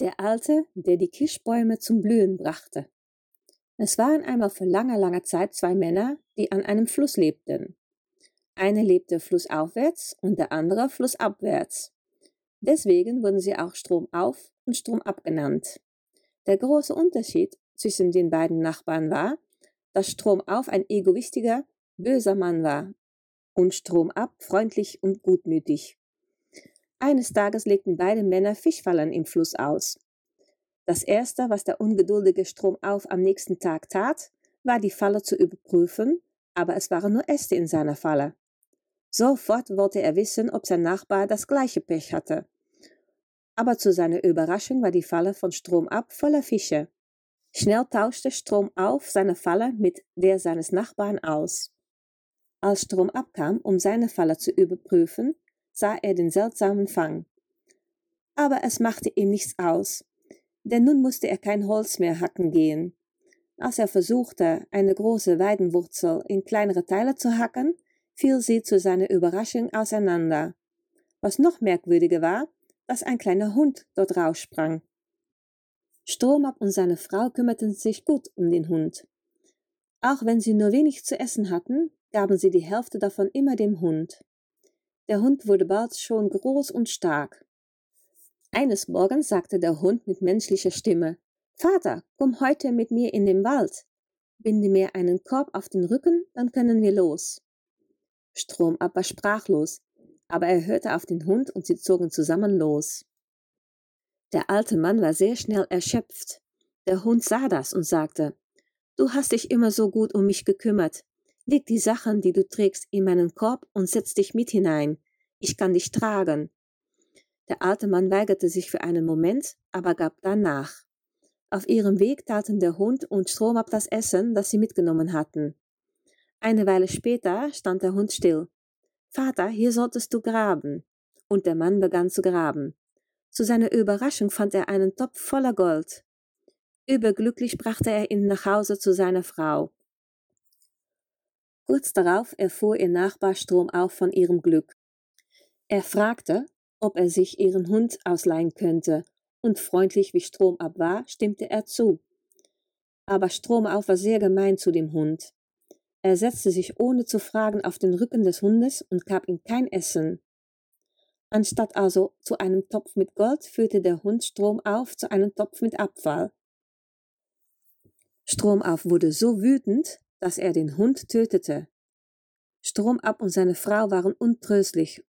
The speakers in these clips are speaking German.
Der Alte, der die Kirschbäume zum Blühen brachte. Es waren einmal vor langer, langer Zeit zwei Männer, die an einem Fluss lebten. Einer lebte flussaufwärts und der andere flussabwärts. Deswegen wurden sie auch Stromauf und Stromab genannt. Der große Unterschied zwischen den beiden Nachbarn war, dass Stromauf ein egoistischer, böser Mann war und Stromab freundlich und gutmütig. Eines Tages legten beide Männer Fischfallen im Fluss aus. Das erste, was der ungeduldige Stromauf am nächsten Tag tat, war die Falle zu überprüfen, aber es waren nur Äste in seiner Falle. Sofort wollte er wissen, ob sein Nachbar das gleiche Pech hatte. Aber zu seiner Überraschung war die Falle von Stromab voller Fische. Schnell tauschte Stromauf seine Falle mit der seines Nachbarn aus. Als Stromab kam, um seine Falle zu überprüfen, sah er den seltsamen Fang. Aber es machte ihm nichts aus, denn nun musste er kein Holz mehr hacken gehen. Als er versuchte, eine große Weidenwurzel in kleinere Teile zu hacken, fiel sie zu seiner Überraschung auseinander. Was noch merkwürdiger war, dass ein kleiner Hund dort raussprang. Stromab und seine Frau kümmerten sich gut um den Hund. Auch wenn sie nur wenig zu essen hatten, gaben sie die Hälfte davon immer dem Hund. Der Hund wurde bald schon groß und stark. Eines Morgens sagte der Hund mit menschlicher Stimme, Vater, komm heute mit mir in den Wald. Binde mir einen Korb auf den Rücken, dann können wir los. Stromab war sprachlos, aber er hörte auf den Hund und sie zogen zusammen los. Der alte Mann war sehr schnell erschöpft. Der Hund sah das und sagte, Du hast dich immer so gut um mich gekümmert. Leg die Sachen, die du trägst, in meinen Korb und setz dich mit hinein. Ich kann dich tragen. Der alte Mann weigerte sich für einen Moment, aber gab dann nach. Auf ihrem Weg taten der Hund und Stromab das Essen, das sie mitgenommen hatten. Eine Weile später stand der Hund still. Vater, hier solltest du graben. Und der Mann begann zu graben. Zu seiner Überraschung fand er einen Topf voller Gold. Überglücklich brachte er ihn nach Hause zu seiner Frau. Kurz darauf erfuhr ihr Nachbar Stromauf von ihrem Glück. Er fragte, ob er sich ihren Hund ausleihen könnte, und freundlich wie Stromab war, stimmte er zu. Aber Stromauf war sehr gemein zu dem Hund. Er setzte sich ohne zu fragen auf den Rücken des Hundes und gab ihm kein Essen. Anstatt also zu einem Topf mit Gold führte der Hund Stromauf zu einem Topf mit Abfall. Stromauf wurde so wütend, dass er den Hund tötete. Stromab und seine Frau waren untröstlich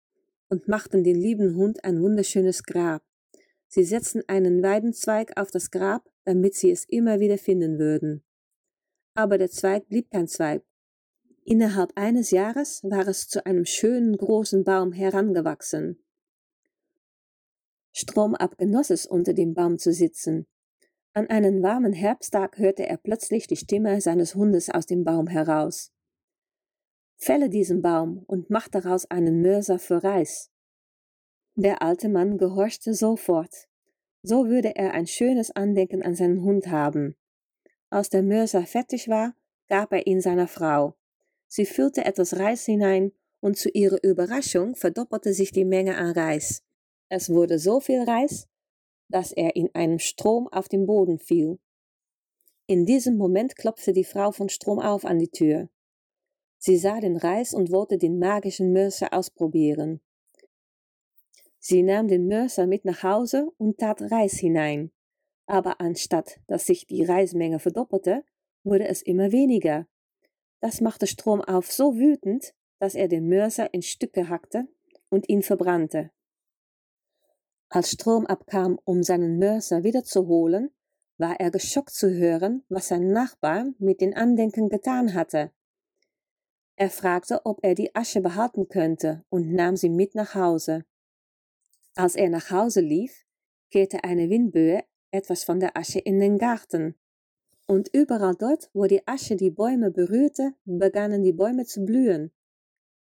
und machten den lieben Hund ein wunderschönes Grab. Sie setzten einen Weidenzweig auf das Grab, damit sie es immer wieder finden würden. Aber der Zweig blieb kein Zweig. Innerhalb eines Jahres war es zu einem schönen großen Baum herangewachsen. Stromab genoss es, unter dem Baum zu sitzen. An einem warmen Herbsttag hörte er plötzlich die Stimme seines Hundes aus dem Baum heraus. Fälle diesen Baum und mach daraus einen Mörser für Reis. Der alte Mann gehorchte sofort. So würde er ein schönes Andenken an seinen Hund haben. Als der Mörser fertig war, gab er ihn seiner Frau. Sie füllte etwas Reis hinein und zu ihrer Überraschung verdoppelte sich die Menge an Reis. Es wurde so viel Reis, dass er in einem Strom auf den Boden fiel. In diesem Moment klopfte die Frau von Strom auf an die Tür. Sie sah den Reis und wollte den magischen Mörser ausprobieren. Sie nahm den Mörser mit nach Hause und tat Reis hinein. Aber anstatt dass sich die Reismenge verdoppelte, wurde es immer weniger. Das machte Strom auf so wütend, dass er den Mörser in Stücke hackte und ihn verbrannte. Als Strom abkam, um seinen Mörser wiederzuholen, war er geschockt zu hören, was sein Nachbar mit den Andenken getan hatte. Er fragte, ob er die Asche behalten könnte und nahm sie mit nach Hause. Als er nach Hause lief, kehrte eine Windböe etwas von der Asche in den Garten. Und überall dort, wo die Asche die Bäume berührte, begannen die Bäume zu blühen.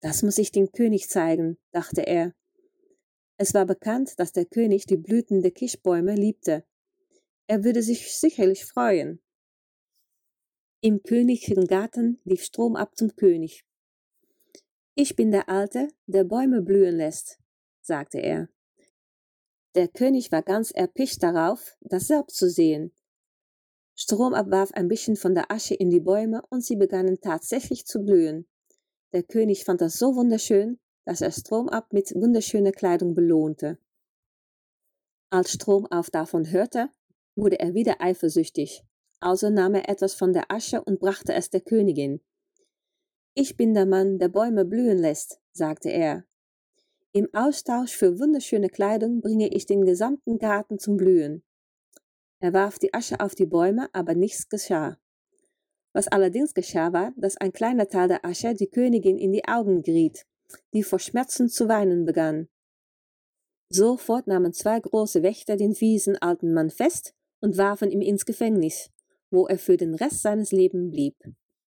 Das muss ich dem König zeigen, dachte er es war bekannt, dass der König die Blüten der Kirschbäume liebte. Er würde sich sicherlich freuen. Im königlichen Garten lief Strom ab zum König. Ich bin der Alte, der Bäume blühen lässt, sagte er. Der König war ganz erpicht darauf, das selbst zu sehen. Stromab warf ein bisschen von der Asche in die Bäume und sie begannen tatsächlich zu blühen. Der König fand das so wunderschön, dass er Stromab mit wunderschöner Kleidung belohnte. Als Stromauf davon hörte, wurde er wieder eifersüchtig. Also nahm er etwas von der Asche und brachte es der Königin. Ich bin der Mann, der Bäume blühen lässt, sagte er. Im Austausch für wunderschöne Kleidung bringe ich den gesamten Garten zum Blühen. Er warf die Asche auf die Bäume, aber nichts geschah. Was allerdings geschah war, dass ein kleiner Teil der Asche die Königin in die Augen geriet, die vor Schmerzen zu weinen begann. Sofort nahmen zwei große Wächter den fiesen alten Mann fest und warfen ihn ins Gefängnis, wo er für den Rest seines Lebens blieb.